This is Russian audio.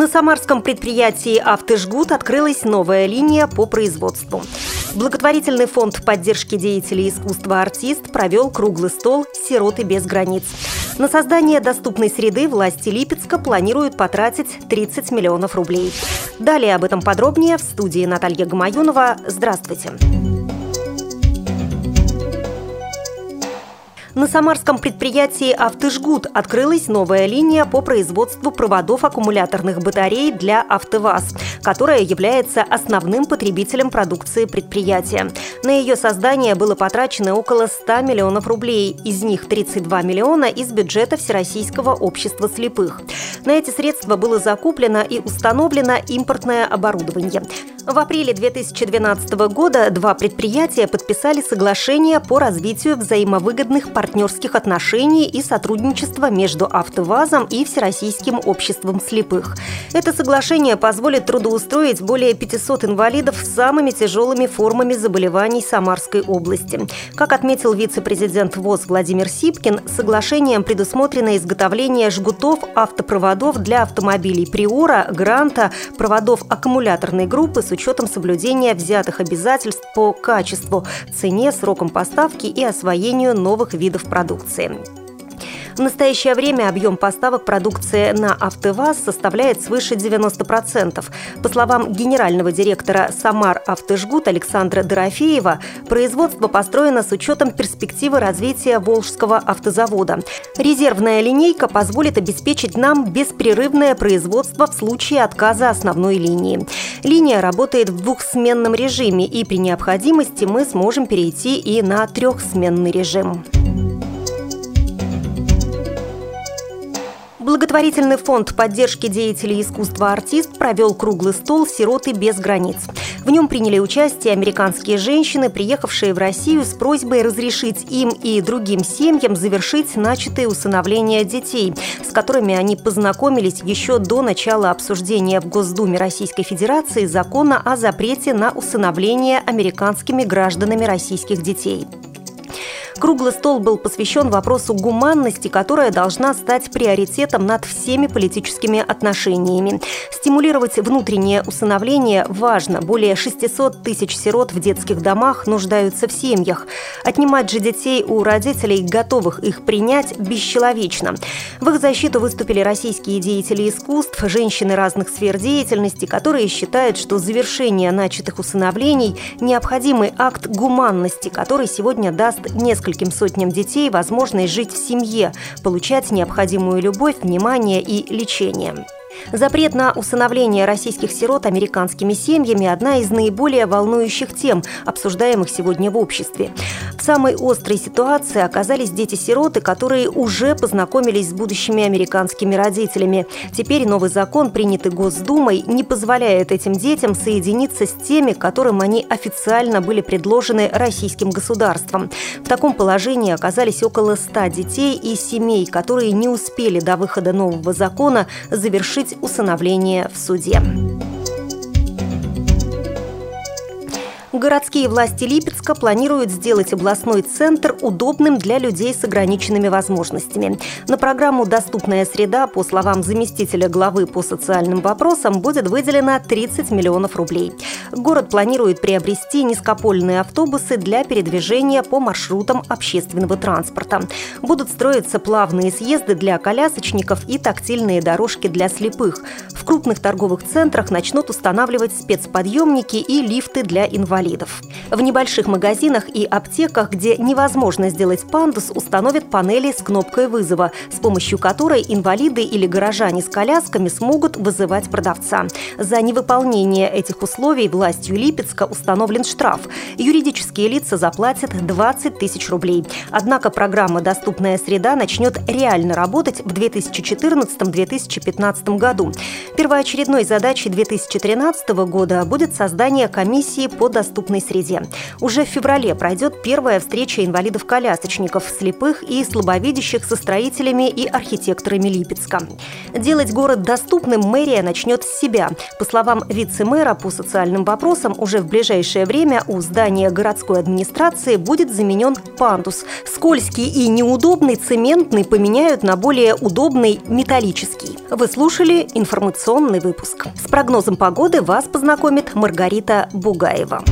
На самарском предприятии «Автожгут» открылась новая линия по производству. Благотворительный фонд поддержки деятелей искусства «Артист» провел круглый стол «Сироты без границ». На создание доступной среды власти Липецка планируют потратить 30 миллионов рублей. Далее об этом подробнее в студии Наталья Гамаюнова. Здравствуйте. Здравствуйте. На самарском предприятии «Автожгут» открылась новая линия по производству проводов аккумуляторных батарей для «АвтоВАЗ», которая является основным потребителем продукции предприятия. На ее создание было потрачено около 100 миллионов рублей, из них 32 миллиона из бюджета Всероссийского общества слепых. На эти средства было закуплено и установлено импортное оборудование. В апреле 2012 года два предприятия подписали соглашение по развитию взаимовыгодных партнерских отношений и сотрудничества между «АвтоВАЗом» и Всероссийским обществом слепых. Это соглашение позволит трудоустроить более 500 инвалидов с самыми тяжелыми формами заболеваний Самарской области. Как отметил вице-президент ВОЗ Владимир Сипкин, соглашением предусмотрено изготовление жгутов автопроводов для автомобилей «Приора», «Гранта», проводов аккумуляторной группы с учетом соблюдения взятых обязательств по качеству, цене, срокам поставки и освоению новых видов продукции. В настоящее время объем поставок продукции на «АвтоВАЗ» составляет свыше 90%. По словам генерального директора «Самар Автожгут» Александра Дорофеева, производство построено с учетом перспективы развития Волжского автозавода. Резервная линейка позволит обеспечить нам беспрерывное производство в случае отказа основной линии. Линия работает в двухсменном режиме, и при необходимости мы сможем перейти и на трехсменный режим. Благотворительный фонд поддержки деятелей искусства «Артист» провел круглый стол «Сироты без границ». В нем приняли участие американские женщины, приехавшие в Россию с просьбой разрешить им и другим семьям завершить начатые усыновления детей, с которыми они познакомились еще до начала обсуждения в Госдуме Российской Федерации закона о запрете на усыновление американскими гражданами российских детей. Круглый стол был посвящен вопросу гуманности, которая должна стать приоритетом над всеми политическими отношениями. Стимулировать внутреннее усыновление важно. Более 600 тысяч сирот в детских домах нуждаются в семьях. Отнимать же детей у родителей, готовых их принять, бесчеловечно. В их защиту выступили российские деятели искусств, женщины разных сфер деятельности, которые считают, что завершение начатых усыновлений – необходимый акт гуманности, который сегодня даст несколько нескольким сотням детей возможность жить в семье, получать необходимую любовь, внимание и лечение. Запрет на усыновление российских сирот американскими семьями – одна из наиболее волнующих тем, обсуждаемых сегодня в обществе. В самой острой ситуации оказались дети-сироты, которые уже познакомились с будущими американскими родителями. Теперь новый закон, принятый Госдумой, не позволяет этим детям соединиться с теми, которым они официально были предложены российским государством. В таком положении оказались около 100 детей и семей, которые не успели до выхода нового закона завершить усыновление в суде. Городские власти Липецка планируют сделать областной центр удобным для людей с ограниченными возможностями. На программу «Доступная среда», по словам заместителя главы по социальным вопросам, будет выделено 30 миллионов рублей. Город планирует приобрести низкопольные автобусы для передвижения по маршрутам общественного транспорта. Будут строиться плавные съезды для колясочников и тактильные дорожки для слепых. В крупных торговых центрах начнут устанавливать спецподъемники и лифты для инвалидов инвалидов. В небольших магазинах и аптеках, где невозможно сделать пандус, установят панели с кнопкой вызова, с помощью которой инвалиды или горожане с колясками смогут вызывать продавца. За невыполнение этих условий властью Липецка установлен штраф. Юридические лица заплатят 20 тысяч рублей. Однако программа «Доступная среда» начнет реально работать в 2014-2015 году. Первоочередной задачей 2013 года будет создание комиссии по доступной среде. Уже в феврале пройдет первая встреча инвалидов-колясочников, слепых и слабовидящих со строителями и архитекторами Липецка. Делать город доступным мэрия начнет с себя. По словам вице-мэра по социальным вопросам, уже в ближайшее время у здания городской администрации будет заменен пандус. Скользкий и неудобный цементный поменяют на более удобный металлический. Вы слушали информационный выпуск. С прогнозом погоды вас познакомит Маргарита Бугаева.